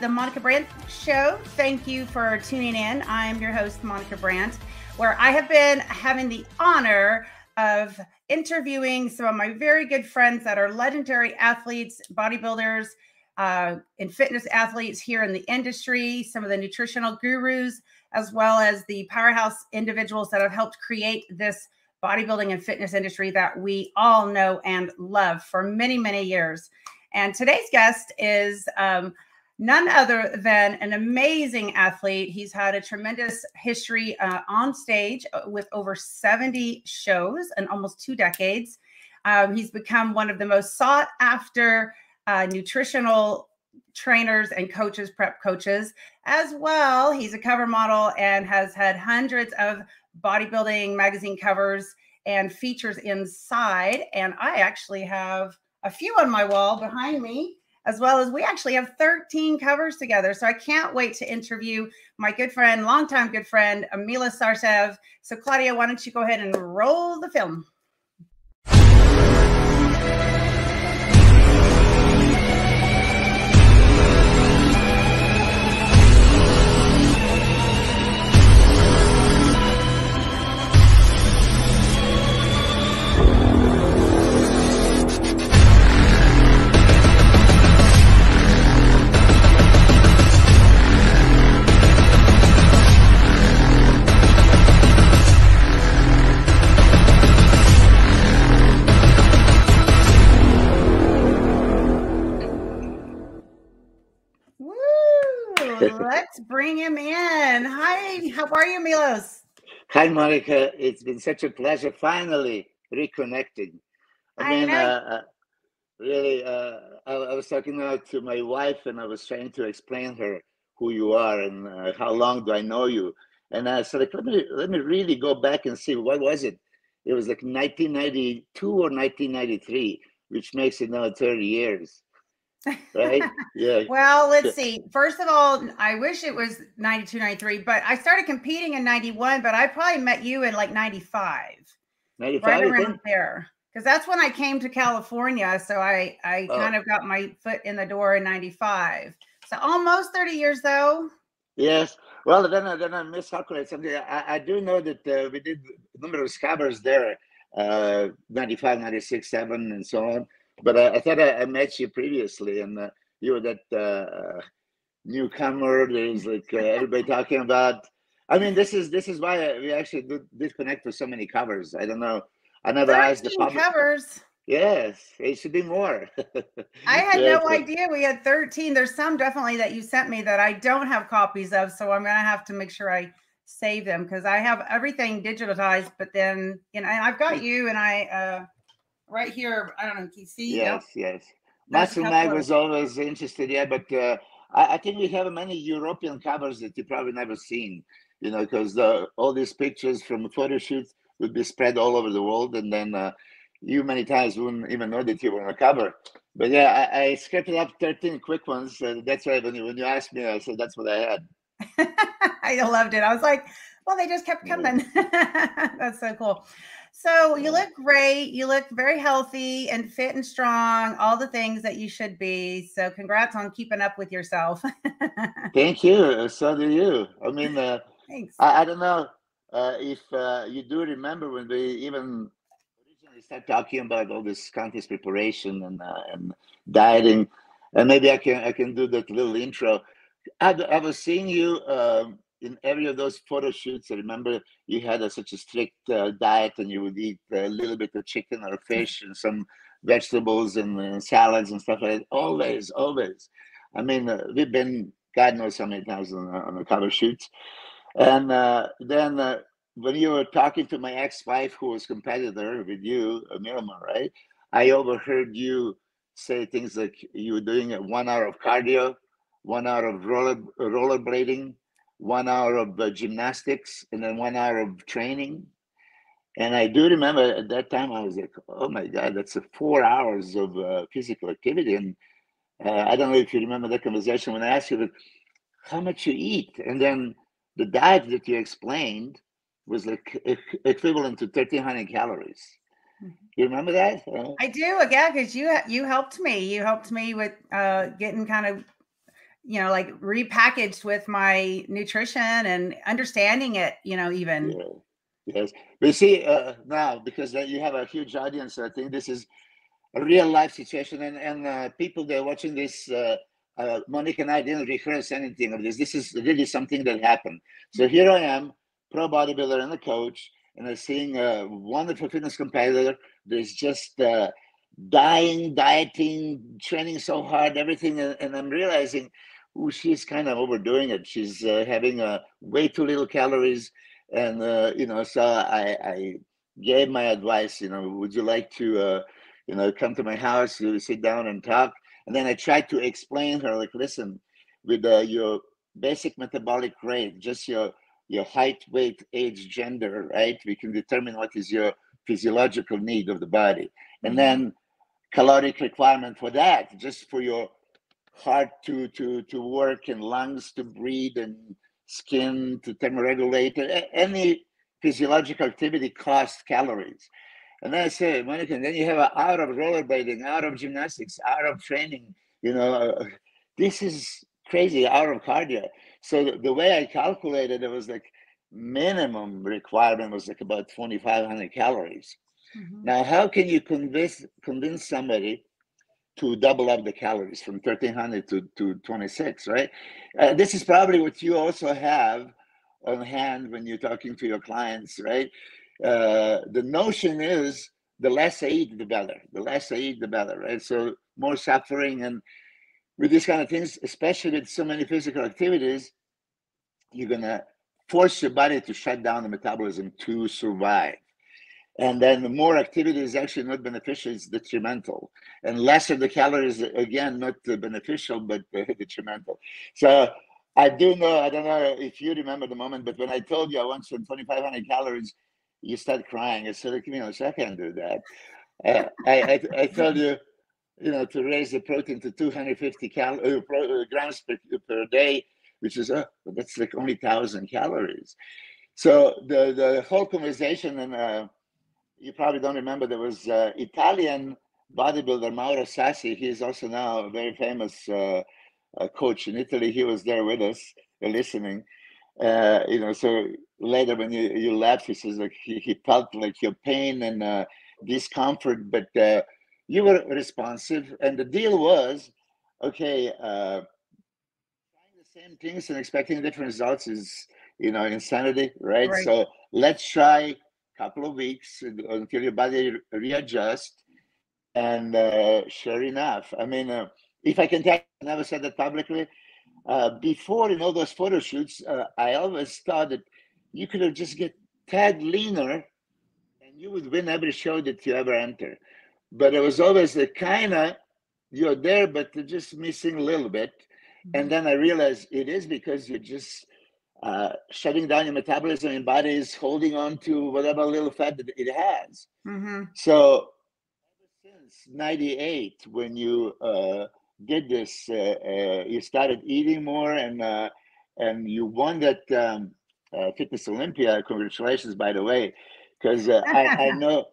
the Monica Brandt Show. Thank you for tuning in. I'm your host, Monica Brandt, where I have been having the honor of interviewing some of my very good friends that are legendary athletes, bodybuilders, uh, and fitness athletes here in the industry, some of the nutritional gurus, as well as the powerhouse individuals that have helped create this bodybuilding and fitness industry that we all know and love for many, many years. And today's guest is um, none other than an amazing athlete. He's had a tremendous history uh, on stage uh, with over 70 shows and almost two decades. Um, he's become one of the most sought after uh, nutritional trainers and coaches, prep coaches as well. He's a cover model and has had hundreds of bodybuilding magazine covers and features inside. And I actually have a few on my wall behind me, as well as we actually have 13 covers together. So I can't wait to interview my good friend, longtime good friend, Milos Sarcev. So, Claudia, why don't you go ahead and roll the film? Let's bring him in. Hi, how are you, Milos? Hi, Monica. It's been such a pleasure finally reconnecting. I, mean, I uh, uh, really, uh, I, I, was talking uh, to my wife and I was trying to explain her who you are and uh, how long do I know you. And I said, like, let me let me really go back and see what was it. It was like 1992 or 1993, which makes it now 30 years right? Yeah. well, let's see. First of all, I wish it was 92, 93, but I started competing in 91, but I probably met you in like 95. 95 right around there. Because that's when I came to California. So I, I oh. kind of got my foot in the door in 95. So almost 30 years though. Yes. Well, then, I, then I miscalculated something. I, I do know that uh, we did a number of scabbers there, uh, 95, 96, 7, and so on but I, I thought I, I, met you previously, and uh, you were that uh, newcomer. There's like uh, everybody talking about. I mean, this is this is why we actually did, did connect with so many covers. I don't know. I never asked the public. covers. Yes, it should be more. I had no idea we had 13. There's some definitely that you sent me that I don't have copies of, so I'm gonna have to make sure I save them because I have everything digitized. But then, you know, and I've got you, and I uh right here. I don't know. Can you see? Yes, yep. yes. Muscle Mag was always interested, yeah, but uh, I, I, think we have many European covers that you probably never seen, you know, because all these pictures from photo shoots would be spread all over the world, and then uh, you many times wouldn't even know that you were on a cover. But yeah, I, I scripted up 13 quick ones. Uh, that's right. When you, when you asked me, I said that's what I had. I loved it. I was like, well, they just kept coming. That's so cool. So you look great. You look very healthy and fit and strong, all the things that you should be. So congrats on keeping up with yourself. Thank you. So do you. I mean, uh, Thanks. I, I, don't know uh, if uh, you do remember when we even originally started talking about all this contest preparation and, uh, and dieting, and maybe I can I can do that little intro. I, I was seeing you um, in every of those photo shoots, I remember you had a, such a strict uh, diet and you would eat a little bit of chicken or fish and some vegetables and uh, salads and stuff like that. Always, always. I mean, uh, we've been, God knows how many times on, on the cover shoots. And uh, then uh, when you were talking to my ex-wife, who was competitor with you, Milma, right? I overheard you say things like you were doing one hour of cardio, one hour of roller rollerblading, one hour of uh, gymnastics and then one hour of training. And I do remember at that time I was like, oh my God, that's a four hours of uh, physical activity. And uh, I don't know if you remember that conversation when I asked you, how much you eat? And then the diet that you explained was like equivalent to 1300 calories. Mm-hmm. You remember that? I do, yeah, because you you helped me. You helped me with uh, getting kind of you know, like repackaged with my nutrition and understanding it, you know, even. Yeah. Yes. But see, uh, now, because you have a huge audience, I think this is a real life situation. And, and uh, people that are watching this, uh, uh, Monica and I didn't rehearse anything of this. This is really something that happened. So here I am, pro bodybuilder and a coach, and I'm seeing a wonderful fitness competitor. There's just uh, dying, dieting, training so hard, everything. And, and I'm realizing, she's kind of overdoing it. She's uh, having uh, way too little calories. And, uh, you know, so I, I gave my advice, you know, would you like to, uh, you know, come to my house, to sit down and talk? And then I tried to explain her, like, listen, with uh, your basic metabolic rate, just your your height, weight, age, gender, right? We can determine what is your physiological need of the body. And mm-hmm. then caloric requirement for that, just for your heart to to to work and lungs to breathe and skin to thermoregulate. Any physiological activity costs calories. And then I say, Monica, then you have a, out of rollerblading, out of gymnastics, out of training. You know, uh, this is crazy, out of cardio. So the, the way I calculated it was like minimum requirement was like about 2,500 calories. Mm-hmm. Now, how can you convince convince somebody to double up the calories from 1,300 to, to 26, right? Uh, this is probably what you also have on hand when you're talking to your clients, right? Uh, the notion is the less I eat, the better. The less I eat, the better, right? So more suffering and with these kind of things, especially with so many physical activities, you're gonna force your body to shut down the metabolism to survive. And then the more activity is actually not beneficial, it's detrimental. And less of the calories, again, not beneficial, but detrimental. So I do know, I don't know if you remember the moment, but when I told you I want some 2,500 calories, you start crying. I said, you know, I can't do that. Uh, I, I, I told you, you know, to raise the protein to 250 cal- uh, uh, grams per, per day, which is, uh, that's like only 1,000 calories. So the, the whole conversation, and uh, you probably don't remember, there was uh, Italian bodybuilder Mauro Sassi. He's also now a very famous uh, coach in Italy. He was there with us, listening. you know, so later when you, you left, he says like he, he felt like your pain and discomfort, but you were responsive, and the deal was, okay, uh, trying the same things and expecting different results is, you know, insanity, right? right. So let's try couple of weeks until your body readjusts. And uh, sure enough, I mean, uh, if I can tell, I never said that publicly. Uh, before in all those photo shoots, uh, I always thought that you could have just get tad leaner, and you would win every show that you ever enter but it was always the kind of you're there, but they're just missing a little bit. Mm-hmm. And then I realized it is because you're just uh, shutting down your metabolism and body is holding on to whatever little fat that it has. Mm-hmm. So ever since 98, when you uh, did this, uh, uh you started eating more and uh, and you won that um, uh, Fitness Olympia. Congratulations, by the way, because I, I know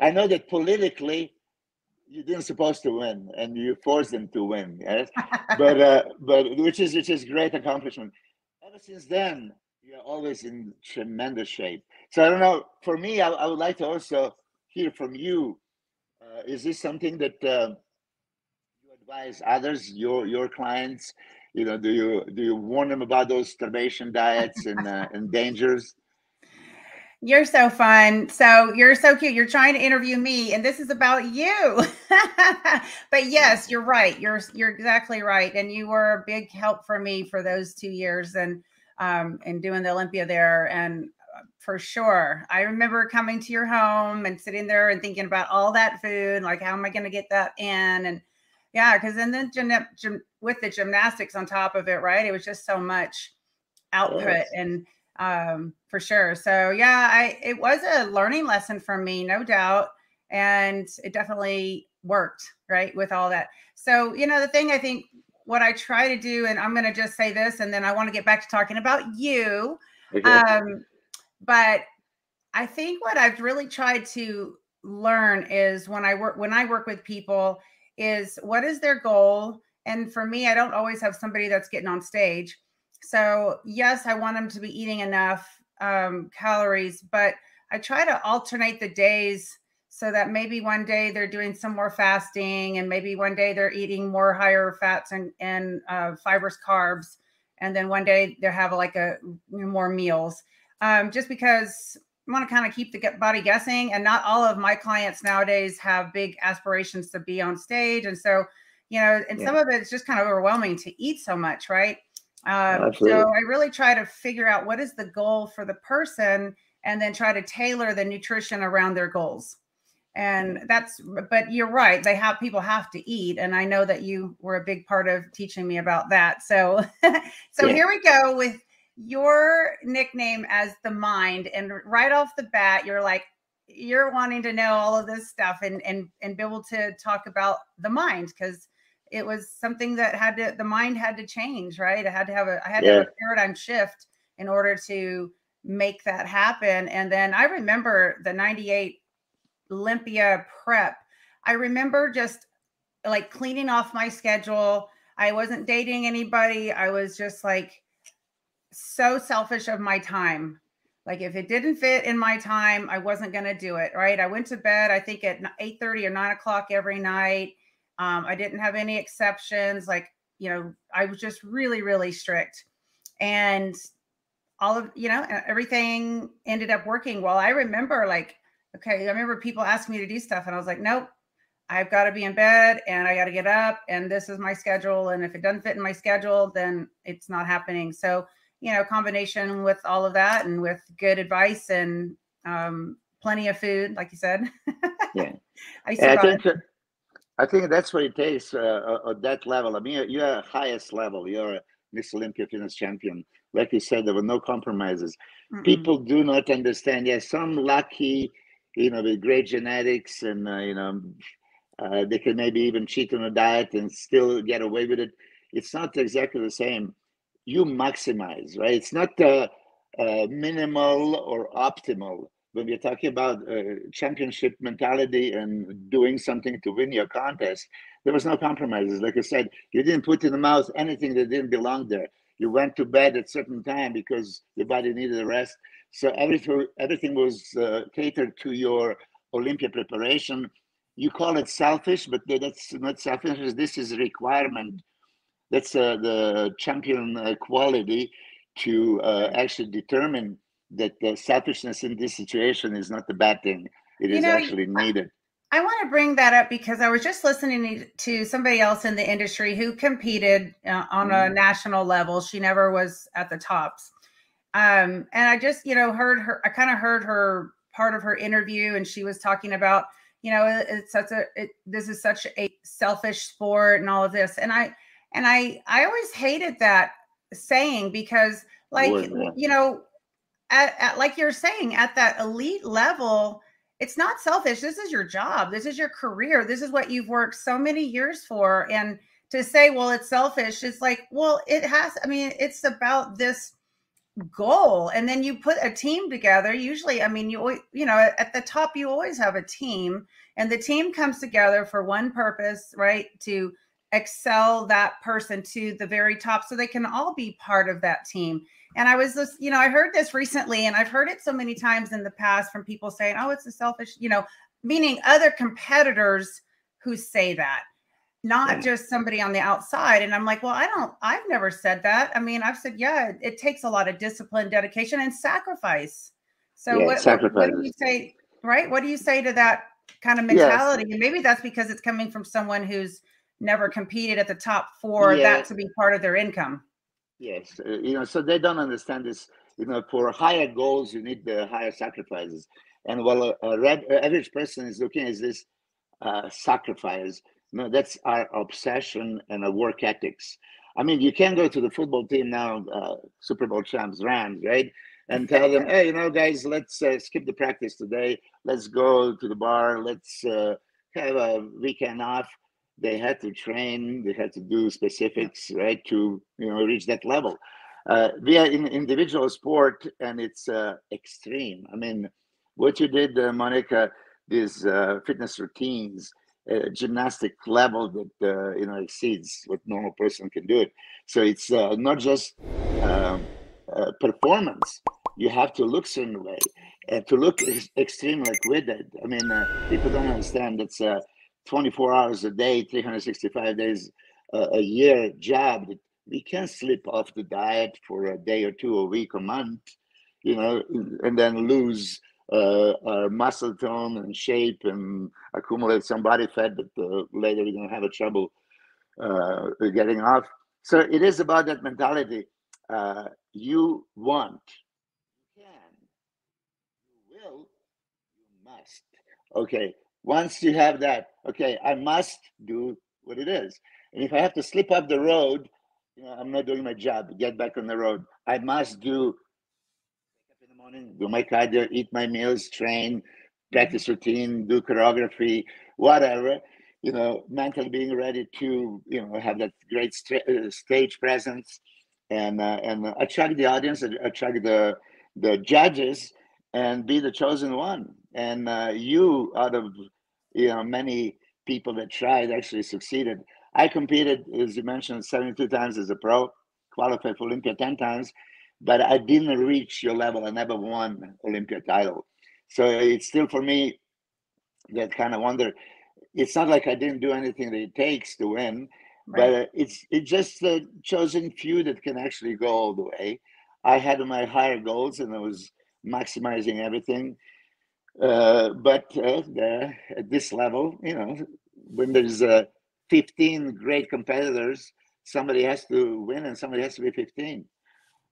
I know that politically you didn't supposed to win and you forced them to win yes but uh but which is which is great accomplishment ever since then you're always in tremendous shape. So i don't know for me i, I would like to also hear from you. Uh, is this something that uh, you advise others your your clients? You know do you do you warn them about those starvation diets and uh, and dangers you're so fun. So you're so cute. You're trying to interview me, and this is about you. but yes, you're right. You're you're exactly right. And you were a big help for me for those two years and um and doing the Olympia there. And uh, for sure, I remember coming to your home and sitting there and thinking about all that food. Like, how am I going to get that in? And yeah, because then then gym, gym, with the gymnastics on top of it, right? It was just so much output yes. and um, for sure. So yeah, I it was a learning lesson for me, no doubt, and it definitely worked right with all that. So you know, the thing I think what I try to do, and I'm going to just say this, and then I want to get back to talking about you. Okay. Um, but I think what I've really tried to learn is when I work when I work with people is what is their goal And for me, I don't always have somebody that's getting on stage. So, yes, I want them to be eating enough um, calories, but I try to alternate the days so that maybe one day they're doing some more fasting and maybe one day they're eating more higher fats and, and uh, fibrous carbs. And then one day they have like a more meals. Um, just because I want to kind of keep the body guessing. And not all of my clients nowadays have big aspirations to be on stage. And so, you know, and yeah. some of it's just kind of overwhelming to eat so much, right? Um, so I really try to figure out what is the goal for the person and then try to tailor the nutrition around their goals. And that's, but you're right. They have people have to eat. And I know that you were a big part of teaching me about that. So, so yeah. here we go with your nickname as the mind and right off the bat you're like you're wanting to know all of this stuff and and and be able to talk about the mind because it was something that had to the mind had to change right i had to have a i had yeah. to have a paradigm shift in order to make that happen and then i remember the 98 olympia prep i remember just like cleaning off my schedule i wasn't dating anybody i was just like so selfish of my time. Like if it didn't fit in my time, I wasn't going to do it. Right. I went to bed, I think at 8 30 or 9 o'clock every night. Um, I didn't have any exceptions. Like, you know, I was just really, really strict. And all of, you know, everything ended up working. Well, I remember like, okay, I remember people asking me to do stuff and I was like, nope, I've got to be in bed and I got to get up and this is my schedule. And if it doesn't fit in my schedule, then it's not happening. So you know, combination with all of that and with good advice and um, plenty of food, like you said. yeah. I, I think, I think that's what it takes uh, at that level. I mean, you're at highest level. You're a Miss Olympia fitness champion. Like you said, there were no compromises. Mm-mm. People do not understand. Yes, some lucky, you know, with great genetics and, uh, you know, uh, they can maybe even cheat on a diet and still get away with it. It's not exactly the same you maximize, right? It's not uh, uh, minimal or optimal. When we're talking about uh, championship mentality and doing something to win your contest, there was no compromises. Like I said, you didn't put in the mouth anything that didn't belong there. You went to bed at certain time because your body needed a rest. So everything everything was uh, catered to your Olympia preparation. You call it selfish, but that's not selfish. This is a requirement that's uh, the champion uh, quality to uh, actually determine that the selfishness in this situation is not a bad thing. It you is know, actually needed. I want to bring that up because I was just listening to somebody else in the industry who competed uh, on mm-hmm. a national level. She never was at the tops. Um, and I just, you know, heard her, I kind of heard her part of her interview and she was talking about, you know, it's such a, it, this is such a selfish sport and all of this. And I, and I I always hated that saying because like you know at, at, like you're saying at that elite level it's not selfish. This is your job. This is your career. This is what you've worked so many years for. And to say well it's selfish it's like well it has i mean it's about this goal. And then you put a team together. Usually i mean you you know at the top you always have a team. And the team comes together for one purpose right? To excel that person to the very top so they can all be part of that team. And I was just, you know, I heard this recently and I've heard it so many times in the past from people saying, oh, it's a selfish, you know, meaning other competitors who say that, not just somebody on the outside. And I'm like, well, I don't, I've never said that. I mean, I've said, yeah, it takes a lot of discipline, dedication, and sacrifice. So yeah, what, what, what do you say, right? What do you say to that kind of mentality? Yes. And maybe that's because it's coming from someone who's never competed at the top for yeah. that to be part of their income. Yes, uh, you know, so they don't understand this. You know, for higher goals, you need the higher sacrifices. And while a, a red, average person is looking at this uh, sacrifice, you know, that's our obsession and our work ethics. I mean, you can't go to the football team now, uh, Super Bowl champs, Rams, right? And tell them, hey, you know, guys, let's uh, skip the practice today. Let's go to the bar. Let's uh, have a weekend off they had to train, they had to do specifics, right, to you know reach that level. Uh, we are in individual sport, and it's uh, extreme. I mean, what you did, uh, Monica, these uh, fitness routines, a gymnastic level that uh, you know exceeds what normal person can do it. So it's uh, not just um, uh, performance. You have to look certain way, and to look ex- extreme like with it. I mean, uh, people don't understand. It's uh, 24 hours a day, 365 days a year job. We can slip off the diet for a day or two, a week, a month, you know, and then lose uh, our muscle tone and shape and accumulate some body fat that uh, later we're going to have a trouble uh, getting off. So it is about that mentality. Uh, you want, you can, you will, you must. Okay, once you have that, okay, I must do what it is. And if I have to slip up the road, you know, I'm not doing my job, get back on the road. I must do in the morning, do my cardio, eat my meals, train, practice routine, do choreography, whatever. You know, mentally being ready to you know have that great st- uh, stage presence, and uh, and attract the audience, attract the the judges, and be the chosen one. And uh, you, out of you know many people that tried, actually succeeded. I competed, as you mentioned, 72 times as a pro, qualified for Olympia 10 times, but I didn't reach your level. I never won Olympia title. So it's still for me that kind of wonder. It's not like I didn't do anything that it takes to win, right. but it's it's just the chosen few that can actually go all the way. I had my higher goals and I was maximizing everything. Uh, but uh, the, at this level, you know, when there's uh, 15 great competitors, somebody has to win and somebody has to be 15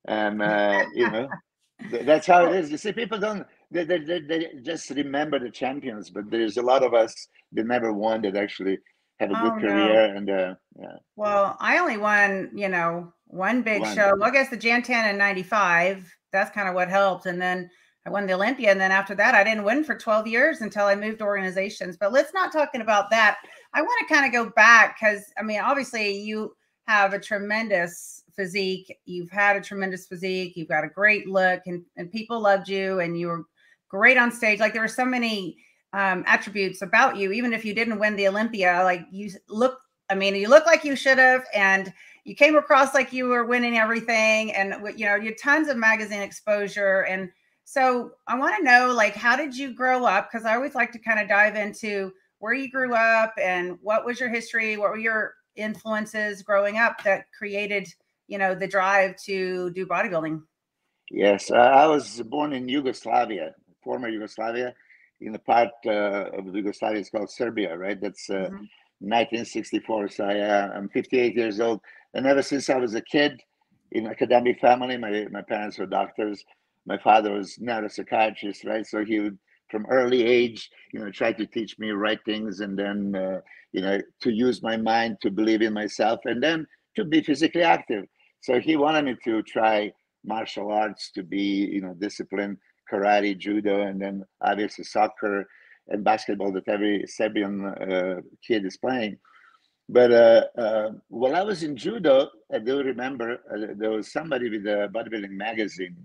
and uh, you know that's how it is. You see, people don't they, they, they, just remember the champions, but there's a lot of us that never won that actually have a good oh, career. No. And uh, yeah. Well, I only won, you know, one big one. show. Well, I guess the Jan Tana in '95. That's kind of what helped, and then. I won the Olympia, and then after that, I didn't win for 12 years until I moved organizations. But let's not talking about that. I want to kind of go back because I mean, obviously, you have a tremendous physique. You've had a tremendous physique. You've got a great look, and, and people loved you, and you were great on stage. Like there were so many um, attributes about you, even if you didn't win the Olympia. Like you look, I mean, you look like you should have, and you came across like you were winning everything, and you know, you had tons of magazine exposure. And so I want to know, like, how did you grow up? Because I always like to kind of dive into where you grew up and what was your history, what were your influences growing up that created you know the drive to do bodybuilding yes uh, i was born in yugoslavia former yugoslavia in the part uh, of yugoslavia it's called serbia right that's uh, mm-hmm. 1964 so I, uh, i'm 58 years old and ever since i was a kid in academic family my, my parents were doctors. My father was not a psychiatrist right? So he would from early age you know try to teach me right things and then uh, you know to use my mind to believe in myself and then to be physically active. So he wanted me to try martial arts to be, you know, discipline, karate, judo, and then obviously soccer and basketball that every Serbian uh, kid is playing. But uh, uh, while I was in judo, I do remember uh, there was somebody with a bodybuilding magazine,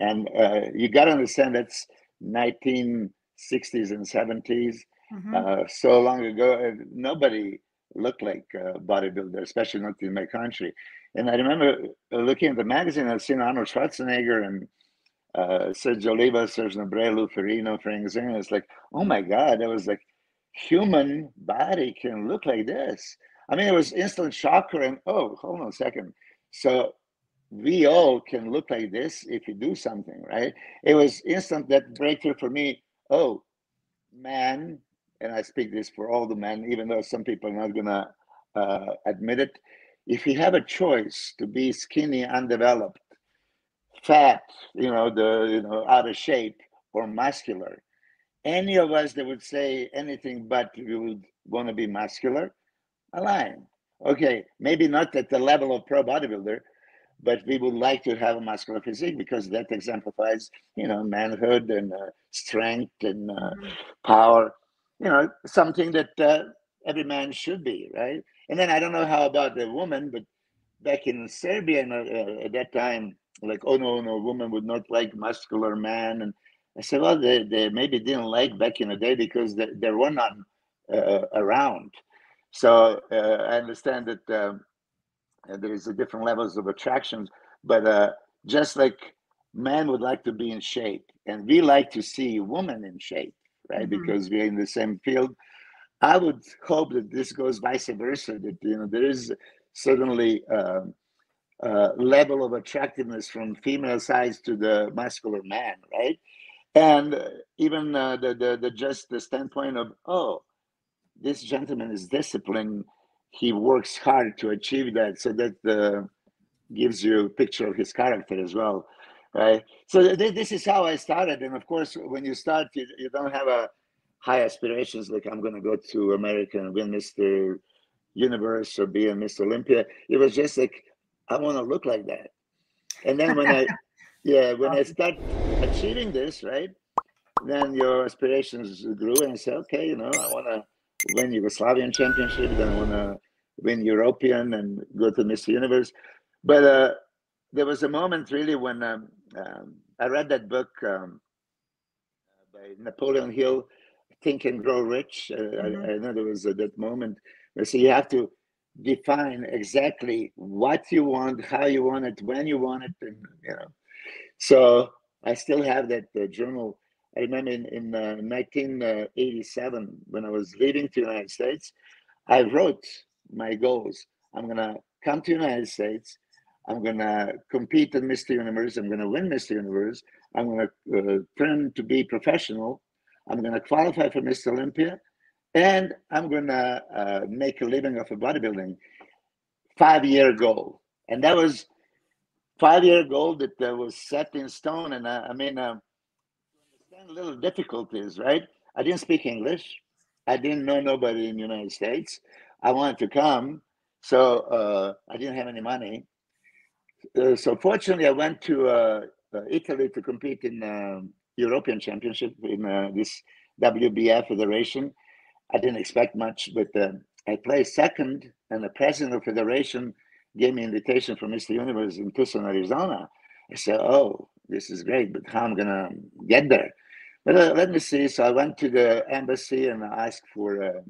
and uh, you got to understand that's 1960s and 70s, mm-hmm. Uh, so long ago. nobody looked like a bodybuilder, especially not in my country. And I remember looking at the magazine, I've seen Arnold Schwarzenegger and uh, Sergio Oliva, Serge Nubret, Ferrigno, Frank Zane. It's like, oh my God, that was like human body can look like this. I mean, it was instant shocker and oh, hold on a second. So we all can look like this if you do something, right? It was instant that breakthrough for me. Oh, man, and I speak this for all the men, even though some people are not gonna uh, admit it if you have a choice to be skinny, undeveloped, fat, you know, the you know, out of shape, or muscular, any of us that would say anything but you would want to be muscular, a lying. Okay, maybe not at the level of pro bodybuilder, but we would like to have a muscular physique because that exemplifies, you know, manhood and uh, strength and uh, mm-hmm. power. You know, something that uh, every man should be, right? And then I don't know how about the woman, but back in Serbia uh, at that time, like, oh no, no, woman would not like muscular man. And I said, well, they, they maybe didn't like back in the day because there, there were none uh, around. So uh, I understand that um, there is a different levels of attractions, but uh, just like men would like to be in shape, and we like to see women in shape, right? Mm-hmm. Because we're in the same field. I would hope that this goes vice versa. That you know there is certainly. Um, uh, level of attractiveness from female size to the muscular man, right? And even uh, the, the the just the standpoint of oh, this gentleman is disciplined. He works hard to achieve that, so that uh, gives you a picture of his character as well, right? So th- this is how I started, and of course, when you start, you, you don't have a high aspirations like I'm going to go to America and win Mr. Universe or be a Mr. Olympia. It was just like I want to look like that. And then when I, yeah, when I start achieving this, right, then your aspirations grew, and I said, okay, you know, I want to win Yugoslavian championship, then I want to win European and go to Mr. Universe. But uh, there was a moment really when um, um, I read that book um, by Napoleon Hill, Think and Grow Rich. Uh, mm-hmm. I, I, know there was uh, that moment. So you have to define exactly what you want, how you want it, when you want it, and you know. So I still have that uh, journal. I remember in, in uh, 1987 when I was leaving to the United States, I wrote my goals. I'm gonna come to the United States. I'm gonna compete in Mr. Universe. I'm gonna win Mr. Universe. I'm gonna uh, turn to be professional. I'm gonna qualify for Mr. Olympia, and I'm gonna uh, make a living off of bodybuilding. Five year goal, and that was five year goal that uh, was set in stone. And uh, I mean, uh, understand little difficulties, right? I didn't speak English. I didn't know nobody in the United States. I wanted to come, so uh, I didn't have any money. Uh, so fortunately, I went to uh, Italy to compete in um, European Championship in this WBF federation I didn't expect much, but uh, I placed second, and the president of the federation gave me invitation for Mr. Universe in Tucson, Arizona. I said, "Oh, this is great, but how am I gonna get there?" But uh, let me see. So I went to the embassy and I asked for a,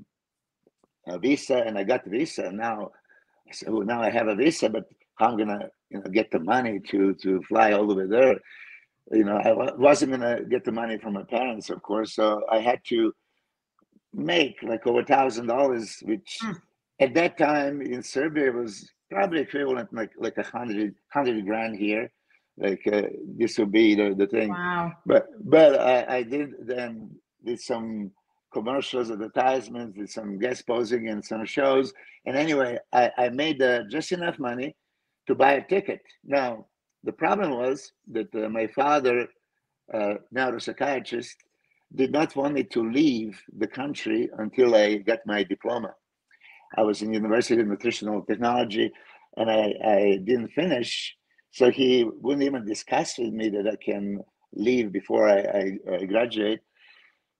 a visa, and I got the visa. Now, I said, "Well, now I have a visa, but how am I gonna, you know, get the money to to fly all the way there?" You know, I wasn't gonna get the money from my parents, of course. So I had to make like over a thousand dollars, which mm. at that time in Serbia was probably equivalent like like a hundred hundred grand here. Like uh, this would be the, the thing. Wow. But but I, I did then did some commercials, advertisements, did some guest posing and some shows. And anyway, I, I made uh, just enough money to buy a ticket. Now, the problem was that uh, my father, uh, now a psychiatrist, did not want me to leave the country until I got my diploma. I was in University of Nutritional Technology and I, I didn't finish. So he wouldn't even discuss with me that I can leave before I, I, I graduate.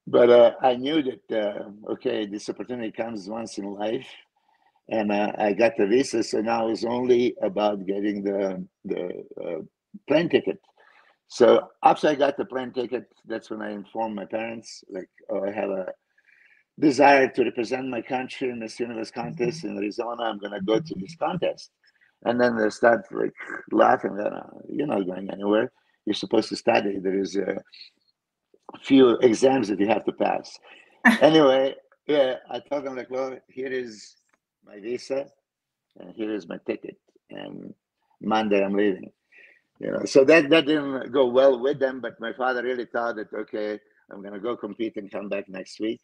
But uh, I knew that, uh, okay, this opportunity comes once in life. And uh, I got the visa. So now it's only about getting the, the uh, plane ticket so after I got the plane ticket, that's when I informed my parents, like, oh, I have a desire to represent my country in this Universe contest in Arizona. I'm going to go to this contest. And then they start like laughing. That, uh, You're not going anywhere. You're supposed to study. There is a few exams that you have to pass. anyway, yeah, I told them like, well, here is my visa, and here is my ticket, and Monday I'm leaving you know so that that didn't go well with them but my father really thought that okay i'm going to go compete and come back next week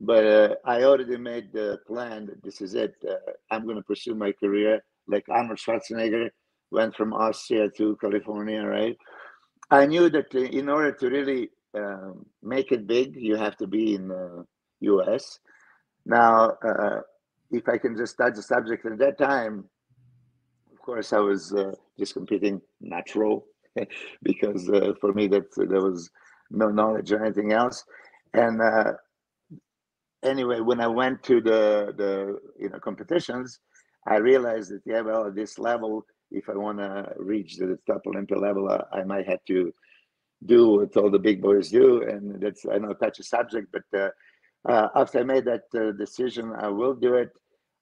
but uh, i already made the plan that this is it. Uh, i'm going to pursue my career like arnold schwarzenegger went from austria to california right? I knew that in order to really um, make it big you have to be in the us now uh, if i can just touch the subject at that time of course, I was uh, just competing natural because uh, for me that there was no knowledge or anything else. And uh, anyway, when I went to the the you know competitions, I realized that yeah, well, at this level, if I want to reach the top Olympia level, I, I, might have to do what all the big boys do, and that's I know touch a subject, but uh, uh, after I made that uh, decision, I will do it.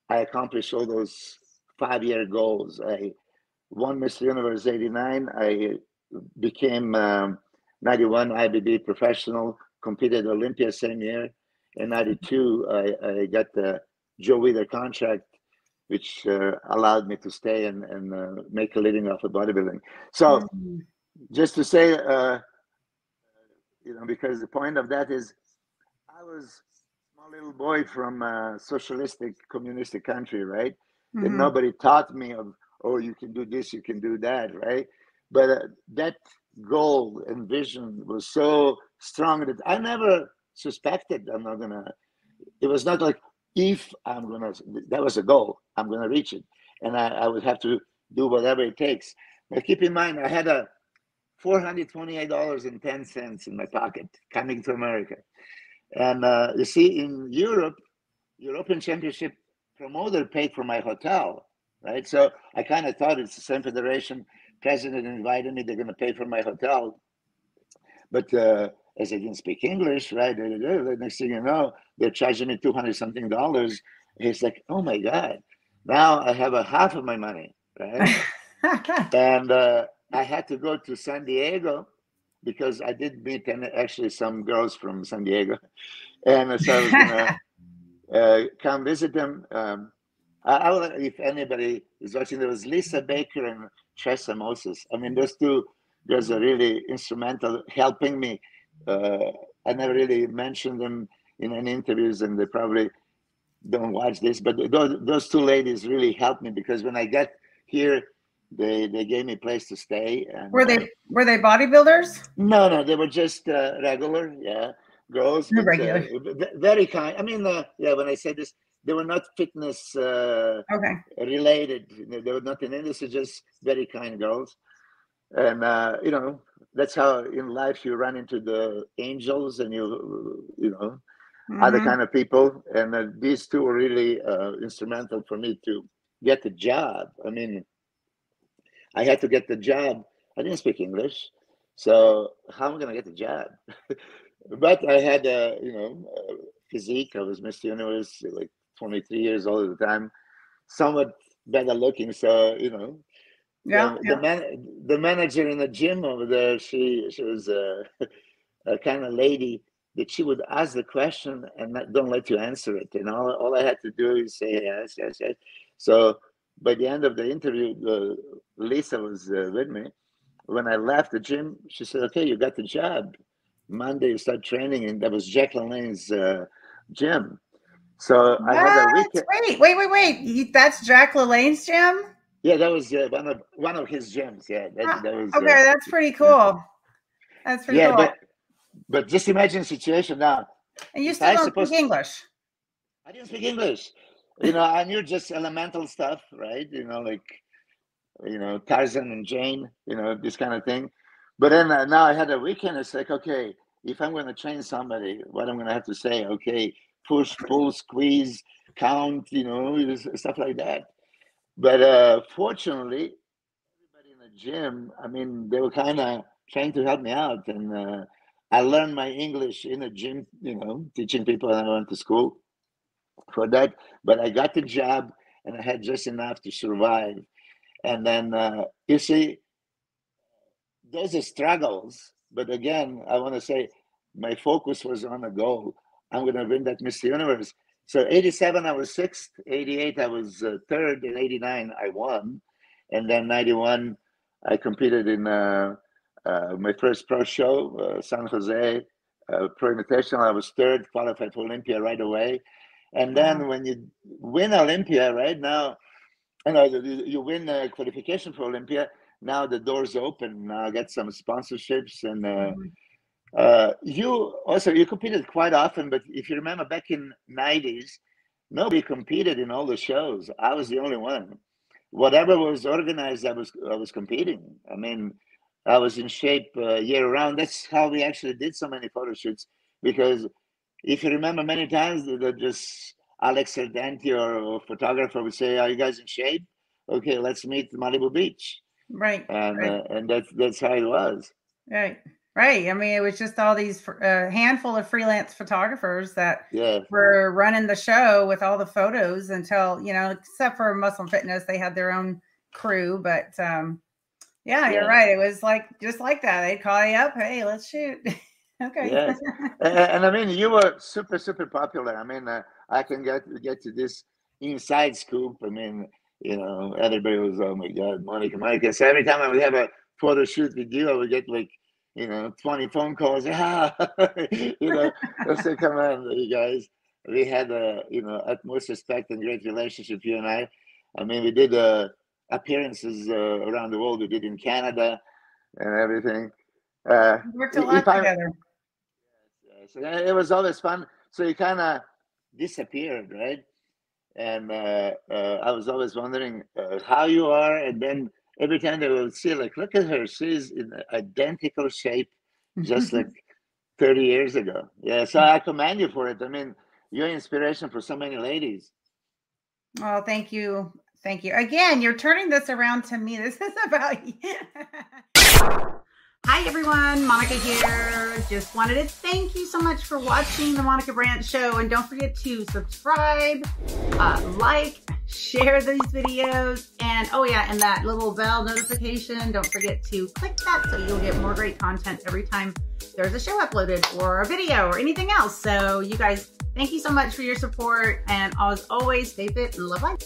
I accomplished all those five year goals. I won Mr. Universe 89. I became um, 91 IFBB professional, competed Olympia same year. In 92, I, I got the Joe Weider contract, which uh, allowed me to stay and, and uh, make a living off of bodybuilding. So, mm-hmm. just to say, uh, you know, because the point of that is, I was a small little boy from a socialistic, communistic country, right? Mm-hmm. And nobody taught me of, oh, you can do this, you can do that, right? But uh, that goal and vision was so strong that I never suspected I'm not gonna. It was not like if I'm gonna. That was a goal. I'm gonna reach it, and I, I would have to do whatever it takes. But keep in mind, I had a four hundred twenty-eight dollars and ten cents in my pocket coming to America, and uh, you see, in Europe, European Championship promoter paid for my hotel, right? So I kind of thought it's the same federation. President invited me; they're to pay for my hotel, but uh, as I didn't speak English, right? The next thing you know, they're charging me two hundred something dollars. It's like, oh my god! Now I have a half of my money, right? and uh, I had to go to San Diego because I did meet and actually some girls from San Diego, and so I was gonna uh, come visit them. Um, I, I will, if anybody is watching, there was Lisa Baker and Tressa Moses. I mean, those two girls are really instrumental helping me I never really mentioned them in any interviews, and they probably don't watch this. But those, those two ladies really helped me because when I got here, they they gave me a place to stay. And, were they uh, were they bodybuilders? No, no, they were just uh, regular, yeah, girls. But, regular. Uh, very kind. I mean, uh, yeah. When I say this, they were not fitness uh, okay. related. They were not in industry, just very kind girls. And uh, you know, that's how in life you run into the angels and you you know mm-hmm. other kind of people. And uh, these two were really uh, instrumental for me to get the job. I mean i had to get the job. I didn't speak english so how am i going to get the job? But i had a you know a physique. I was mr universe like 23 years old at the time somewhat better looking. So you know yeah, the, yeah. the, man, the manager in the gym over there, she she was a, a kind of lady that she would ask the question and not, don't let you answer it. And all, all I had to do is say yes, yes, yes. So by the end of the interview, uh, Lisa was uh, with me. When I left the gym, she said, "Okay, you got the job. Monday you start training," and that was Jack LaLanne's uh, gym. So I had a weekend. Wait, wait, wait, wait! That's Jack LaLanne's gym. Yeah, that was uh, one of one of his gems. Yeah, that, ah, that was. Okay, uh, that's pretty cool. That's pretty yeah, cool. but but just imagine the situation now. And you still don't speak English. I didn't speak English. You know, I knew just elemental stuff, right? You know, like you know Tarzan and Jane, you know, this kind of thing. But then uh, now I had a weekend. It's like, okay, if I'm going to train somebody, what I'm going to have to say? Okay, push, pull, squeeze, count, you know, stuff like that. But uh, fortunately, everybody in the gym, I mean, they were kind of trying to help me out. And uh, I learned my English in the gym, you know, teaching people when I went to school for that. But I got the job and I had just enough to survive. And then, uh, you see, those are struggles. But again, I want to say my focus was on a goal. I'm going to win that Mr. Universe. So 87, I was sixth. 88, I was uh, third. In 89, I won. And then 91, I competed in uh, uh, my first pro show, uh, San Jose uh, Pro Invitational. I was third, qualified for Olympia right away. And then when you win Olympia, right now, you know, you, win qualification for Olympia. Now the doors open. Now I get some sponsorships and uh, mm-hmm. Uh, you also you competed quite often, but if you remember back in '90s, nobody competed in all the shows. I was the only one. Whatever was organized, I was I was competing. I mean, I was in shape uh, year round. That's how we actually did so many photo shoots. Because if you remember, many times that just Alex Ardenti or, or photographer would say, "Are you guys in shape? Okay, let's meet Malibu Beach." Right. And right. Uh, and that's that's how it was. Right. Right. I mean, it was just all these uh, handful of freelance photographers that yeah. were running the show with all the photos until, you know, except for Muscle Fitness, they had their own crew. But um, yeah, yeah, you're right. It was like just like that. They'd call you up. Hey, let's shoot. okay. Yes. and, and, I mean, you were super, super popular. I mean, uh, I can get get to this inside scoop. I mean, you know, everybody was, oh my God, Monica, Monica. So every time I would have a photo shoot with you, I would get like you know, 20 phone calls. Yeah, you know, said, come on, you guys. We had a, you know, utmost respect and great relationship, you and I. I mean, we did uh, appearances uh, around the world. We did in Canada and everything. Uh, worked a lot together. So it was always fun. So you kind of disappeared, right? And uh, uh, I was always wondering uh, how you are, and then every time they will see, like, look at her, she's in identical shape, just like 30 years ago. Yeah, so I commend you for it. I mean, you're inspiration for so many ladies. Oh, thank you. Thank you. Again, you're turning this around to me. This is about you. Hi everyone, Monica here. Just wanted to thank you so much for watching the Monica Brant Show. And don't forget to subscribe, uh, like, share these videos, and oh yeah, and that little bell notification. Don't forget to click that so you'll get more great content every time there's a show uploaded or a video or anything else. So you guys, thank you so much for your support. And as always, stay fit and love life.